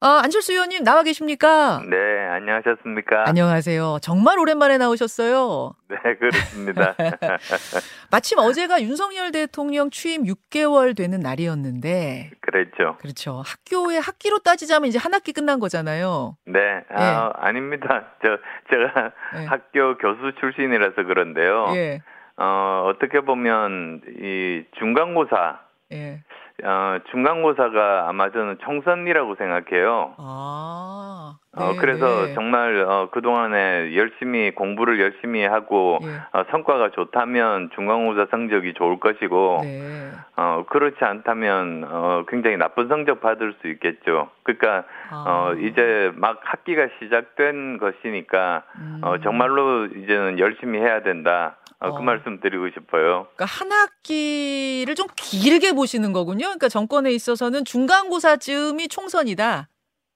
아, 안철수 의원님 나와 계십니까? 네, 안녕하셨습니까? 안녕하세요. 정말 오랜만에 나오셨어요. 네, 그렇습니다. 마침 어제가 윤석열 대통령 취임 6개월 되는 날이었는데. 그랬죠. 그렇죠. 학교의 학기로 따지자면 이제 한 학기 끝난 거잖아요. 네, 아, 아닙니다. 저, 제가 네. 학교 교수 출신이라서 그런데요. 예. 어, 어떻게 보면 이 중간고사, 예. 어, 중간고사가 아마 저는 총선이라고 생각해요. 아. 어, 네, 그래서 네. 정말 어, 그동안에 열심히 공부를 열심히 하고 예. 어, 성과가 좋다면 중간고사 성적이 좋을 것이고 네. 어, 그렇지 않다면 어, 굉장히 나쁜 성적 받을 수 있겠죠. 그러니까 아. 어, 이제 막 학기가 시작된 것이니까 음. 어, 정말로 이제는 열심히 해야 된다. 어, 그 어. 말씀 드리고 싶어요. 그러니까 한 학기를 좀 길게 보시는 거군요. 그러니까 정권에 있어서는 중간고사쯤이 총선이다.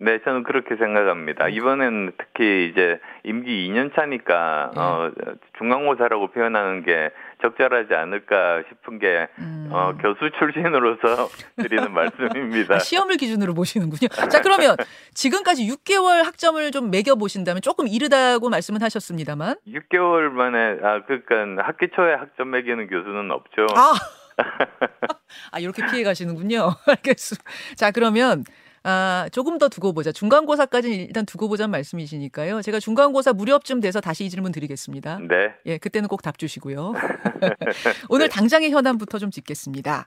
네, 저는 그렇게 생각합니다. 음. 이번엔 특히 이제 임기 2년 차니까 예. 어, 중간고사라고 표현하는 게 적절하지 않을까 싶은 게 음. 어, 교수 출신으로서 드리는 말씀입니다. 아, 시험을 기준으로 보시는군요. 자, 그러면 지금까지 6개월 학점을 좀 매겨 보신다면 조금 이르다고 말씀은 하셨습니다만. 6개월 만에 아 그러니까 학기 초에 학점 매기는 교수는 없죠. 아. 아, 이렇게 피해 가시는군요. 알겠습니다. 자, 그러면 아, 조금 더 두고 보자. 중간고사까지는 일단 두고 보자는 말씀이시니까요. 제가 중간고사 무렵쯤 돼서 다시 이 질문 드리겠습니다. 네. 예, 그때는 꼭 답 주시고요. 오늘 당장의 현안부터 좀 짚겠습니다.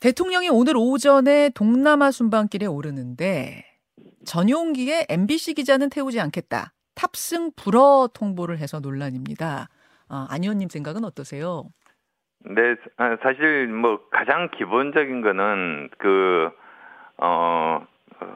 대통령이 오늘 오전에 동남아 순방길에 오르는데 전용기에 MBC 기자는 태우지 않겠다. 탑승 불허 통보를 해서 논란입니다. 아, 안 의원님 생각은 어떠세요? 네, 아, 사실 뭐 가장 기본적인 거는 그 어, 어,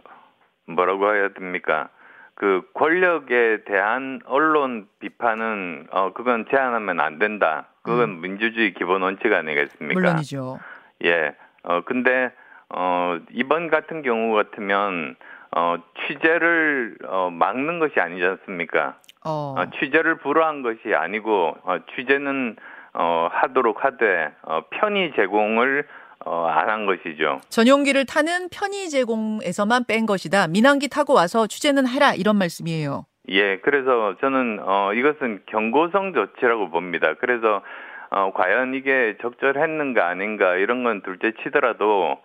뭐라고 해야 됩니까? 그 권력에 대한 언론 비판은 어 그건 제한하면 안 된다. 그건 민주주의 기본 원칙 아니겠습니까? 음. 물론이죠. 예. 어 근데 어 이번 같은 경우 같으면 어 취재를 어 막는 것이 아니지 않습니까? 어, 어, 취재를 불허한 것이 아니고 어, 취재는 어, 하도록 하되 어, 편의 제공을 어, 안 한 것이죠. 전용기를 타는 편의 제공에서만 뺀 것이다. 민항기 타고 와서 취재는 해라 이런 말씀이에요. 예, 그래서 저는 어, 이것은 경고성 조치라고 봅니다. 그래서 어, 과연 이게 적절했는가 아닌가 이런 건 둘째 치더라도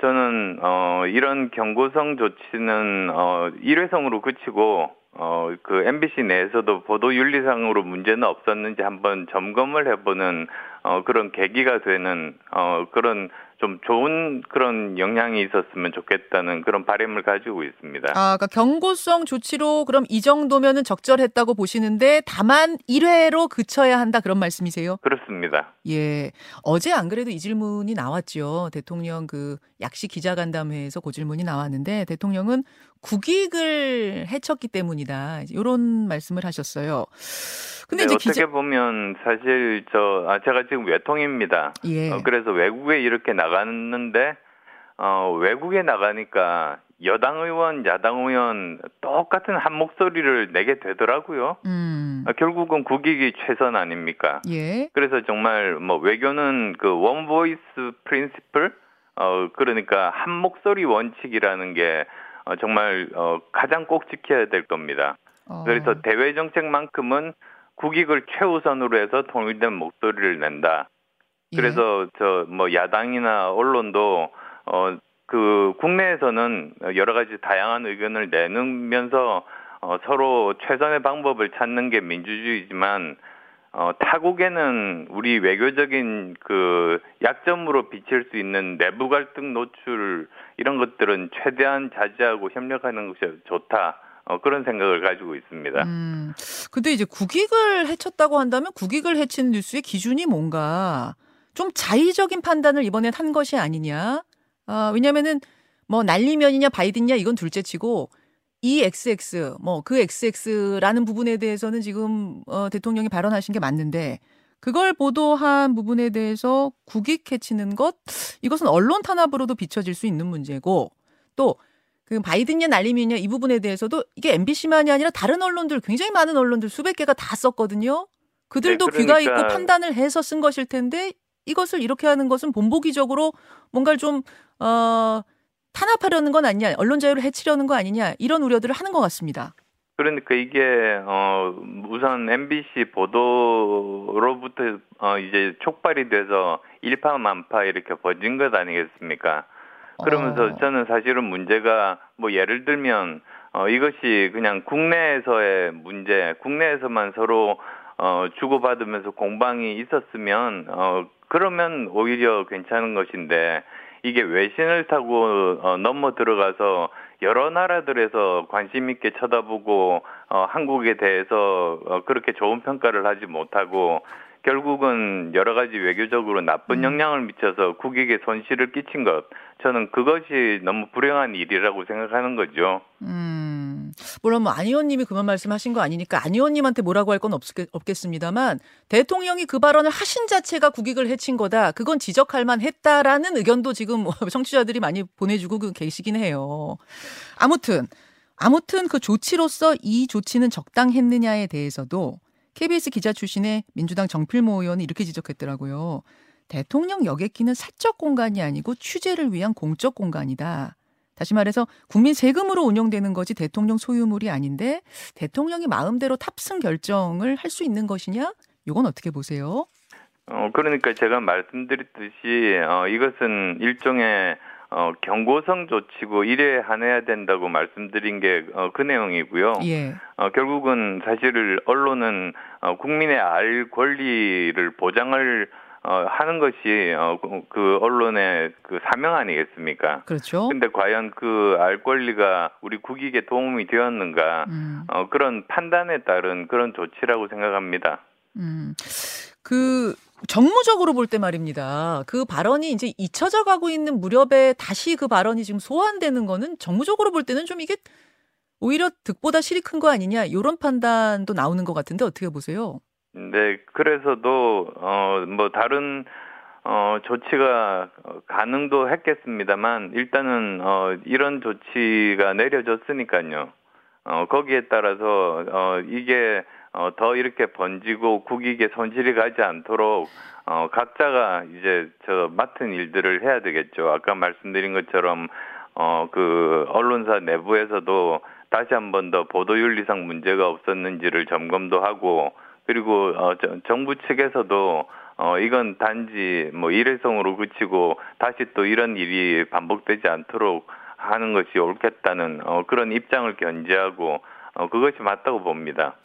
저는 어, 이런 경고성 조치는 어, 일회성으로 그치고 어, 그 MBC 내에서도 보도 윤리상으로 문제는 없었는지 한번 점검을 해보는 어, 그런 계기가 되는 어, 그런 좀 좋은 그런 영향이 있었으면 좋겠다는 그런 바람을 가지고 있습니다. 아, 그러니까 경고성 조치로 그럼 이 정도면은 적절했다고 보시는데 다만 1회로 그쳐야 한다 그런 말씀이세요? 그렇습니다. 예. 어제 안 그래도 이 질문이 나왔죠. 대통령 그 약식 기자간담회에서 그 질문이 나왔는데 대통령은 국익을 해쳤기 때문이다. 이런 말씀을 하셨어요. 근데 네, 이제 어떻게 기자 보면 사실 저 아, 제가 지금 외통입니다. 예. 어, 그래서 외국에 이렇게 나갔는데 어, 외국에 나가니까 여당 의원, 야당 의원 똑같은 한 목소리를 내게 되더라고요. 음. 아, 결국은 국익이 최선 아닙니까? 예. 그래서 정말 뭐 외교는 그 one voice 프린시플 어 그러니까 한 목소리 원칙이라는 게 어, 정말 어 가장 꼭 지켜야 될 겁니다. 어. 그래서 대외 정책만큼은 국익을 최우선으로 해서 통일된 목소리를 낸다. 예. 그래서 저뭐 야당이나 언론도 어 그 국내에서는 여러 가지 다양한 의견을 내놓으면서 어 서로 최선의 방법을 찾는 게 민주주의지만 어 타국에는 우리 외교적인 그 약점으로 비칠 수 있는 내부 갈등 노출 이런 것들은 최대한 자제하고 협력하는 것이 좋다. 어 그런 생각을 가지고 있습니다. 음. 근데 이제 국익을 해쳤다고 한다면 국익을 해친 뉴스의 기준이 뭔가 좀 자의적인 판단을 이번엔 한 것이 아니냐? 아, 왜냐면은 뭐 난리면이냐 바이든이냐 이건 둘째치고 이 XX 뭐 그 XX라는 부분에 대해서는 지금 어, 대통령이 발언하신 게 맞는데 그걸 보도한 부분에 대해서 국익 해치는 것 이것은 언론 탄압으로도 비춰질 수 있는 문제고 또 그 바이든이냐 난리면이냐 이 부분에 대해서도 이게 MBC만이 아니라 다른 언론들 굉장히 많은 언론들 수백 개가 다 썼거든요. 그들도 네, 귀가 그러니까- 있고 판단을 해서 쓴 것일 텐데 이것을 이렇게 하는 것은 본보기적으로 뭔가를 좀 어, 탄압하려는 건 아니냐, 언론 자유를 해치려는 거 아니냐 이런 우려들을 하는 것 같습니다. 그러니까 이게 어 우선 MBC 보도로부터 어 이제 촉발이 돼서 일파만파 이렇게 번진 것 아니겠습니까? 그러면서 어. 저는 사실은 문제가 뭐 예를 들면 어 이것이 그냥 국내에서의 문제, 국내에서만 서로 어 주고받으면서 공방이 있었으면 어 그러면 오히려 괜찮은 것인데 이게 외신을 타고 어 넘어 들어가서 여러 나라들에서 관심 있게 쳐다보고 어 한국에 대해서 어 그렇게 좋은 평가를 하지 못하고 결국은 여러 가지 외교적으로 나쁜 음. 영향을 미쳐서 국익에 손실을 끼친 것 저는 그것이 너무 불행한 일이라고 생각하는 거죠. 음, 물론 뭐 안 의원님이 그만 말씀하신 거 아니니까 안 의원님한테 뭐라고 할 건 없겠습니다만 대통령이 그 발언을 하신 자체가 국익을 해친 거다. 그건 지적할 만했다라는 의견도 지금 뭐 청취자들이 많이 보내주고 그 계시긴 해요. 아무튼 아무튼 그 조치로서 이 조치는 적당했느냐에 대해서도 KBS 기자 출신의 민주당 정필모 의원이 이렇게 지적했더라고요. 대통령 여객기는 사적 공간이 아니고 취재를 위한 공적 공간이다. 다시 말해서 국민 세금으로 운영되는 것이 대통령 소유물이 아닌데 대통령이 마음대로 탑승 결정을 할 수 있는 것이냐? 이건 어떻게 보세요? 어 그러니까 제가 말씀드렸듯이 어 이것은 일종의 어 경고성 조치고 이래 한해야 된다고 말씀드린 게어그 내용이고요. 예. 어 결국은 사실 언론은 어 국민의 알 권리를 보장을 어 하는 것이 어 그 언론의 그 사명 아니겠습니까? 그렇죠. 근데 과연 그 알 권리가 우리 국익에 도움이 되었는가? 음. 어 그런 판단에 따른 그런 조치라고 생각합니다. 음. 그 정무적으로 볼 때 말입니다. 그 발언이 이제 잊혀져 가고 있는 무렵에 다시 그 발언이 지금 소환되는 거는 정무적으로 볼 때는 좀 이게 오히려 득보다 실이 큰 거 아니냐 이런 판단도 나오는 것 같은데 어떻게 보세요? 네, 그래서도 어 뭐 다른 어 조치가 가능도 했겠습니다만 일단은 어 이런 조치가 내려졌으니까요. 어 거기에 따라서 어 이게 어 더 이렇게 번지고 국익에 손실이 가지 않도록 어 각자가 이제 저 맡은 일들을 해야 되겠죠. 아까 말씀드린 것처럼 어 그 언론사 내부에서도 다시 한 번 더 보도윤리상 문제가 없었는지를 점검도 하고 그리고 어 정부 측에서도 어 이건 단지 뭐 일회성으로 그치고 다시 또 이런 일이 반복되지 않도록 하는 것이 옳겠다는 어 그런 입장을 견지하고 어 그것이 맞다고 봅니다.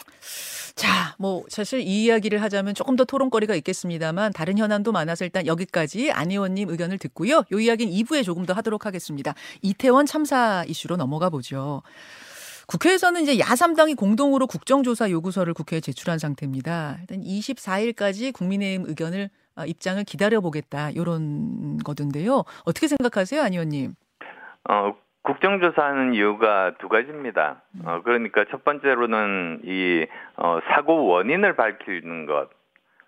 자, 뭐 사실 이 이야기를 하자면 조금 더 토론거리가 있겠습니다만 다른 현안도 많아서 일단 여기까지 안 의원님 의견을 듣고요. 요 이야기는 2부에 조금 더 하도록 하겠습니다. 이태원 참사 이슈로 넘어가 보죠. 국회에서는 이제 야3당이 공동으로 국정조사 요구서를 국회에 제출한 상태입니다. 일단 24일까지 국민의힘 의견을 아, 입장을 기다려 보겠다 이런 거던데요. 어떻게 생각하세요, 안 의원님? 어 국정조사하는 이유가 두 가지입니다. 어 그러니까 첫 번째로는 이 어, 사고 원인을 밝히는 것.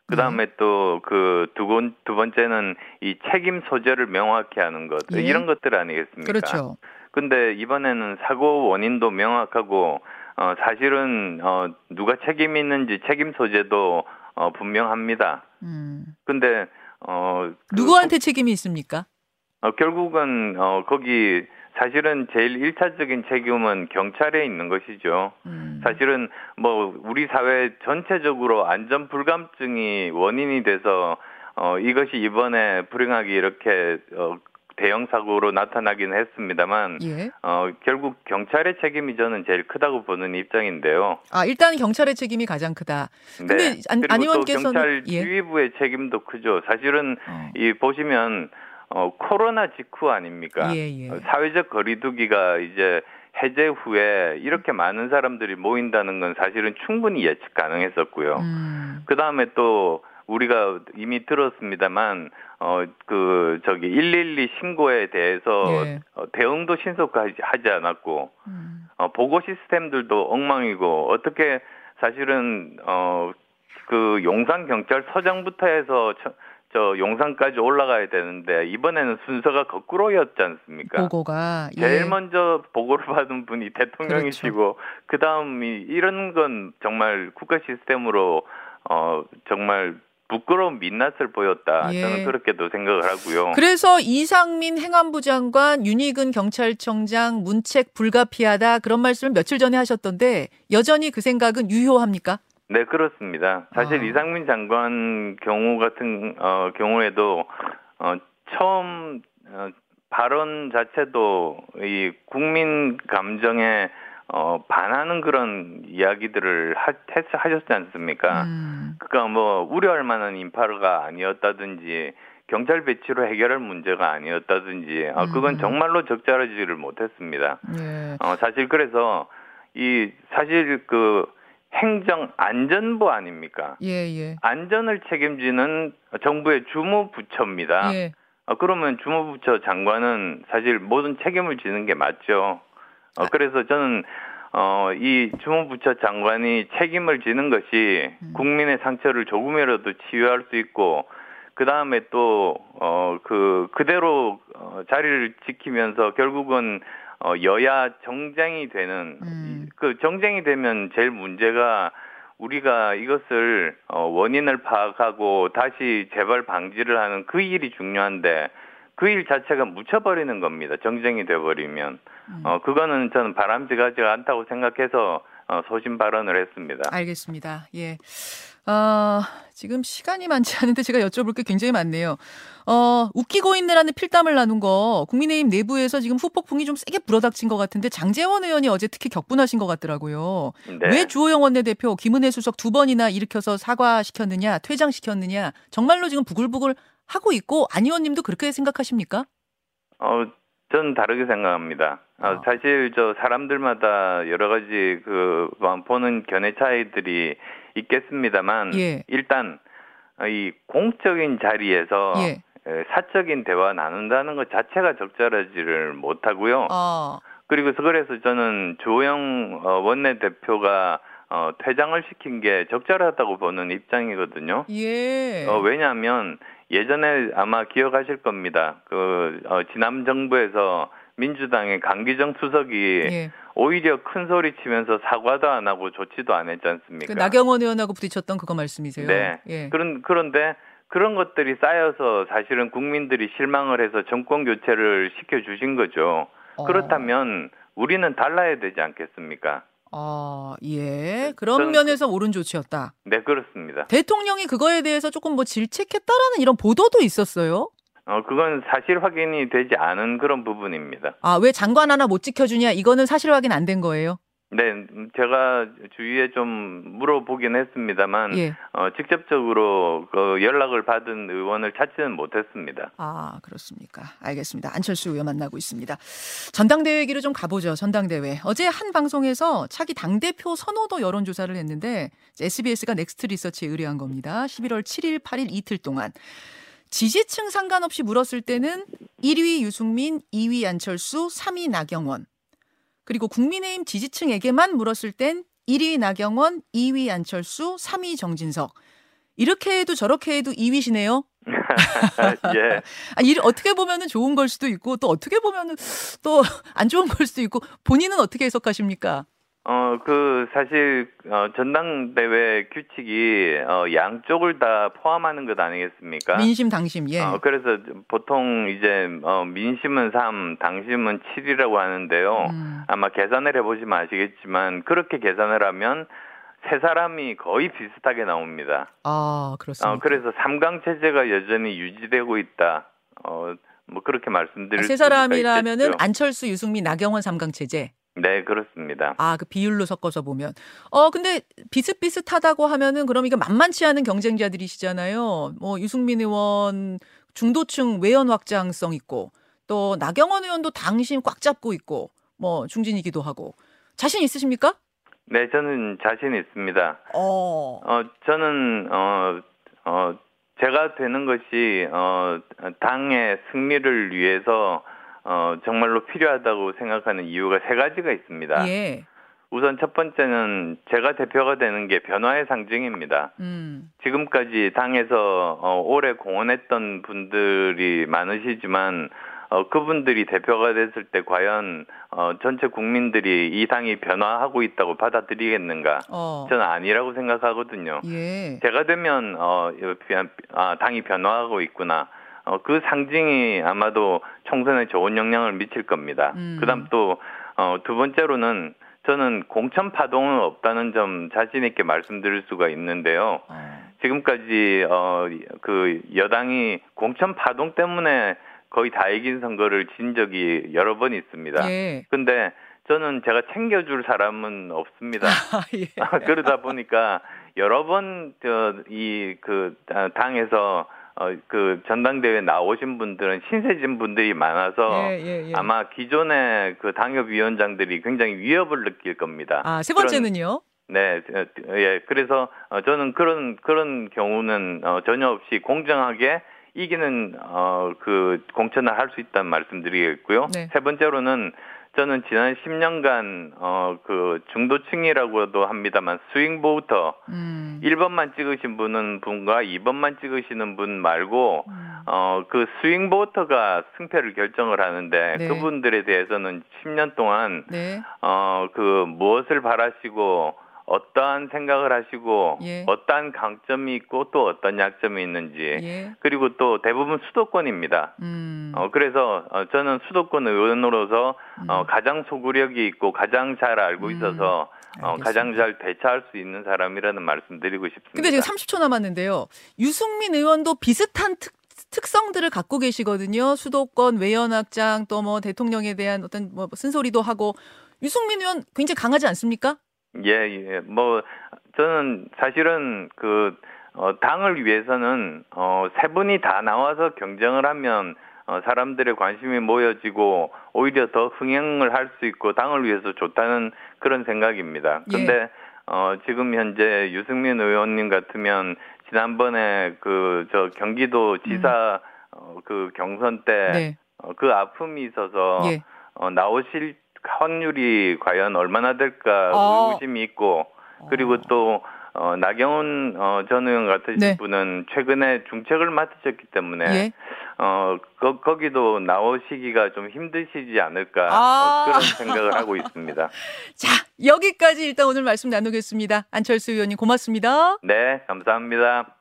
그 다음에 또그두 번째는 이 책임 소재를 명확히 하는 것. 예. 이런 것들 아니겠습니까? 그렇죠. 근데 이번에는 사고 원인도 명확하고 어 사실은 어 누가 책임이 있는지 책임 소재도 어 분명합니다. 음. 근데 어그 누구한테 책임이 있습니까? 어, 결국은 어 거기 사실은 제일 일차적인 책임은 경찰에 있는 것이죠. 음. 사실은 뭐 우리 사회 전체적으로 안전 불감증이 원인이 돼서 어 이것이 이번에 불행하게 이렇게 어 대형 사고로 나타나긴 했습니다만 예. 어 결국 경찰의 책임이 저는 제일 크다고 보는 입장인데요. 아, 일단 경찰의 책임이 가장 크다. 근데 안, 안또 의원께서는 경찰 예. 지휘부의 책임도 크죠. 사실은 어. 이 보시면 어 코로나 직후 아닙니까? 예, 예. 어, 사회적 거리두기가 이제 해제 후에 이렇게 많은 사람들이 모인다는 건 사실은 충분히 예측 가능했었고요. 음. 그 다음에 또 우리가 이미 들었습니다만 어 그 저기 112 신고에 대해서 예. 어, 대응도 신속하지 하지 않았고 음. 어 보고 시스템들도 엉망이고 어떻게 사실은 어그 용산 경찰서장부터 해서 저, 저 용산까지 올라가야 되는데 이번에는 순서가 거꾸로였지 않습니까? 보고가 예. 제일 먼저 보고를 받은 분이 대통령이시고 그 다음이 이런 건 정말 국가 시스템으로 어 정말 부끄러운 민낯을 보였다. 예. 저는 그렇게도 생각을 하고요. 그래서 이상민 행안부 장관, 윤희근 경찰청장 문책 불가피하다 그런 말씀을 며칠 전에 하셨던데 여전히 그 생각은 유효합니까? 네, 그렇습니다. 사실 아. 이상민 장관 경우 같은 어, 경우에도 어, 처음 어, 발언 자체도 이 국민 감정에 어, 반하는 그런 이야기들을 하, 했, 하셨지 않습니까? 음, 그러니까 뭐 우려할 만한 인파가 아니었다든지 경찰 배치로 해결할 문제가 아니었다든지 어, 그건 음. 정말로 적절하지를 못했습니다. 예. 어, 사실 그래서 이 사실 그 행정 안전부 아닙니까? 예, 예. 안전을 책임지는 정부의 주무부처입니다. 예. 어, 그러면 주무부처 장관은 사실 모든 책임을 지는 게 맞죠. 어, 아. 그래서 저는 어, 이 주무부처 장관이 책임을 지는 것이 음. 국민의 상처를 조금이라도 치유할 수 있고 그 다음에 또 어 그 그대로 어, 자리를 지키면서 결국은 어 여야 정쟁이 되는 음. 이- 그 정쟁이 되면 제일 문제가 우리가 이것을 어 원인을 파악하고 다시 재발 방지를 하는 그 일이 중요한데 그 일 자체가 묻혀버리는 겁니다. 정쟁이 돼버리면 음. 어 그거는 저는 바람직하지 않다고 생각해서 어 소신 발언을 했습니다. 알겠습니다. 예. 아, 지금 시간이 많지 않은데 제가 여쭤볼 게 굉장히 많네요. 어, 웃기고 있느라는 필담을 나눈 거 국민의힘 내부에서 지금 후폭풍이 좀 세게 불어닥친 것 같은데 장재원 의원이 어제 특히 격분하신 것 같더라고요. 네. 왜 주호영 원내대표 김은혜 수석 두 번이나 일으켜서 사과시켰느냐, 퇴장시켰느냐, 정말로 지금 부글부글 하고 있고 안 의원님도 그렇게 생각하십니까? 어, 저는 다르게 생각합니다. 어, 아. 사실 저 사람들마다 여러 가지 그 보는 견해 차이들이 있겠습니다만 예. 일단 어, 이 공적인 자리에서 예. 에, 사적인 대화 나눈다는 것 자체가 적절하지를 못하고요. 아, 그리고 그래서 저는 조영 어, 원내대표가 어, 퇴장을 시킨 게 적절하다고 보는 입장이거든요. 예. 어, 왜냐하면 예전에 아마 기억하실 겁니다. 그 어, 지난 정부에서 민주당의 강기정 수석이 예. 오히려 큰 소리 치면서 사과도 안 하고 조치도 안 했지 않습니까? 그 나경원 의원하고 부딪혔던 그거 말씀이세요? 네. 예. 그런 그런데 그런 것들이 쌓여서 사실은 국민들이 실망을 해서 정권 교체를 시켜 주신 거죠. 어. 그렇다면 우리는 달라야 되지 않겠습니까? 아, 예. 그런 면에서 옳은 조치였다. 네, 그렇습니다. 대통령이 그거에 대해서 조금 뭐 질책했다라는 이런 보도도 있었어요. 어, 그건 사실 확인이 되지 않은 그런 부분입니다. 아, 왜 장관 하나 못 지켜주냐? 이거는 사실 확인 안 된 거예요. 네, 음, 제가 주위에 좀 물어보긴 했습니다만 예. 어, 직접적으로 그 연락을 받은 의원을 찾지는 못했습니다. 아, 그렇습니까. 알겠습니다. 안철수 의원 만나고 있습니다. 전당대회 얘기를 좀 가보죠. 전당대회. 어제 한 방송에서 차기 당대표 선호도 여론조사를 했는데 SBS가 넥스트 리서치에 의뢰한 겁니다. 11월 7일, 8일 이틀 동안. 지지층 상관없이 물었을 때는 1위 유승민, 2위 안철수, 3위 나경원. 그리고 국민의힘 지지층에게만 물었을 땐 1위 나경원, 2위 안철수, 3위 정진석. 이렇게 해도 저렇게 해도 2위시네요. 예. 아, 일 어떻게 보면은 좋은 걸 수도 있고 또 어떻게 보면은 또 안 좋은 걸 수도 있고 본인은 어떻게 해석하십니까? 어, 그, 사실, 어, 전당대회 규칙이, 어, 양쪽을 다 포함하는 것 아니겠습니까? 민심 당심 예. 어, 그래서 보통 이제, 어, 민심은 3, 당심은 7이라고 하는데요. 음. 아마 계산을 해보시면 아시겠지만, 그렇게 계산을 하면 세 사람이 거의 비슷하게 나옵니다. 아 그렇습니다. 어, 그래서 삼강 체제가 여전히 유지되고 있다. 어, 뭐 그렇게 말씀드릴 아, 세 사람이라면은. 안철수, 유승민, 나경원 삼강 체제. 네, 그렇습니다. 아 그 비율로 섞어서 보면 어 근데 비슷비슷하다고 하면은 그럼 이게 만만치 않은 경쟁자들이시잖아요. 뭐 유승민 의원 중도층 외연 확장성 있고 또 나경원 의원도 당심 꽉 잡고 있고 뭐 중진이기도 하고 자신 있으십니까? 네, 저는 자신 있습니다. 어. 어, 저는 어, 어, 제가 되는 것이 어, 당의 승리를 위해서 어, 정말로 필요하다고 생각하는 이유가 세 가지가 있습니다. 예. 우선 첫 번째는 제가 대표가 되는 게 변화의 상징입니다. 음. 지금까지 당에서 어, 오래 공헌했던 분들이 많으시지만 어, 그분들이 대표가 됐을 때 과연 어, 전체 국민들이 이 당이 변화하고 있다고 받아들이겠는가? 어. 저는 아니라고 생각하거든요. 예. 제가 되면 어, 아, 당이 변화하고 있구나. 어, 그 상징이 아마도 총선에 좋은 영향을 미칠 겁니다. 음. 그다음 또 어, 두 번째로는 저는 공천 파동은 없다는 점 자신 있게 말씀드릴 수가 있는데요. 어. 지금까지 어, 그 여당이 공천 파동 때문에 거의 다 이긴 선거를 진 적이 여러 번 있습니다. 예. 근데 저는 제가 챙겨줄 사람은 없습니다. 아, 예. 그러다 보니까 여러 번 저 이 그 당에서 어 그 전당대회 나오신 분들은 신세진 분들이 많아서 예, 예, 예. 아마 기존의 그 당협위원장들이 굉장히 위협을 느낄 겁니다. 아, 세 번째는요? 네, 어, 예. 그래서 어, 저는 그런 그런 경우는 어, 전혀 없이 공정하게 이기는 어, 그 공천을 할 수 있다는 말씀드리겠고요. 네. 세 번째로는 저는 지난 10년간 어, 그 중도층이라고도 합니다만 스윙 보우터 음. 1번만 찍으신 분은 분과 2번만 찍으시는 분 말고 음. 어, 그 스윙 보터가 승패를 결정을 하는데 네. 그분들에 대해서는 10년 동안 네. 어, 그 무엇을 바라시고 어떠한 생각을 하시고 예. 어떠한 강점이 있고 또 어떤 약점이 있는지 예. 그리고 또 대부분 수도권입니다. 음. 어, 그래서 어, 저는 수도권 의원으로서 어, 음. 가장 소구력이 있고 가장 잘 알고 음. 있어서 어. 가장 잘 대처할 수 있는 사람이라는 말씀 드리고 싶습니다. 근데 지금 30초 남았는데요. 유승민 의원도 비슷한 특, 특성들을 갖고 계시거든요. 수도권 외연 확장 또 뭐 대통령에 대한 어떤 뭐 쓴소리도 하고 유승민 의원 굉장히 강하지 않습니까? 예, 예. 뭐 저는 사실은 그 어, 당을 위해서는 어, 세 분이 다 나와서 경쟁을 하면 어, 사람들의 관심이 모여지고 오히려 더 흥행을 할 수 있고 당을 위해서 좋다는 그런 생각입니다. 예. 근데 어, 지금 현재 유승민 의원님 같으면 지난번에 그 저 경기도 지사 어, 그 경선 때 음. 네. 어, 그 아픔이 있어서 예. 어, 나오실 확률이 과연 얼마나 될까 어. 의구심이 있고 그리고 또 어, 나경원 어, 전 의원 같으신 네. 분은 최근에 중책을 맡으셨기 때문에 예. 어, 거, 거기도 나오시기가 좀 힘드시지 않을까 아. 어, 그런 생각을 하고 있습니다. 자, 여기까지 일단 오늘 말씀 나누겠습니다. 안철수 의원님 고맙습니다. 네, 감사합니다.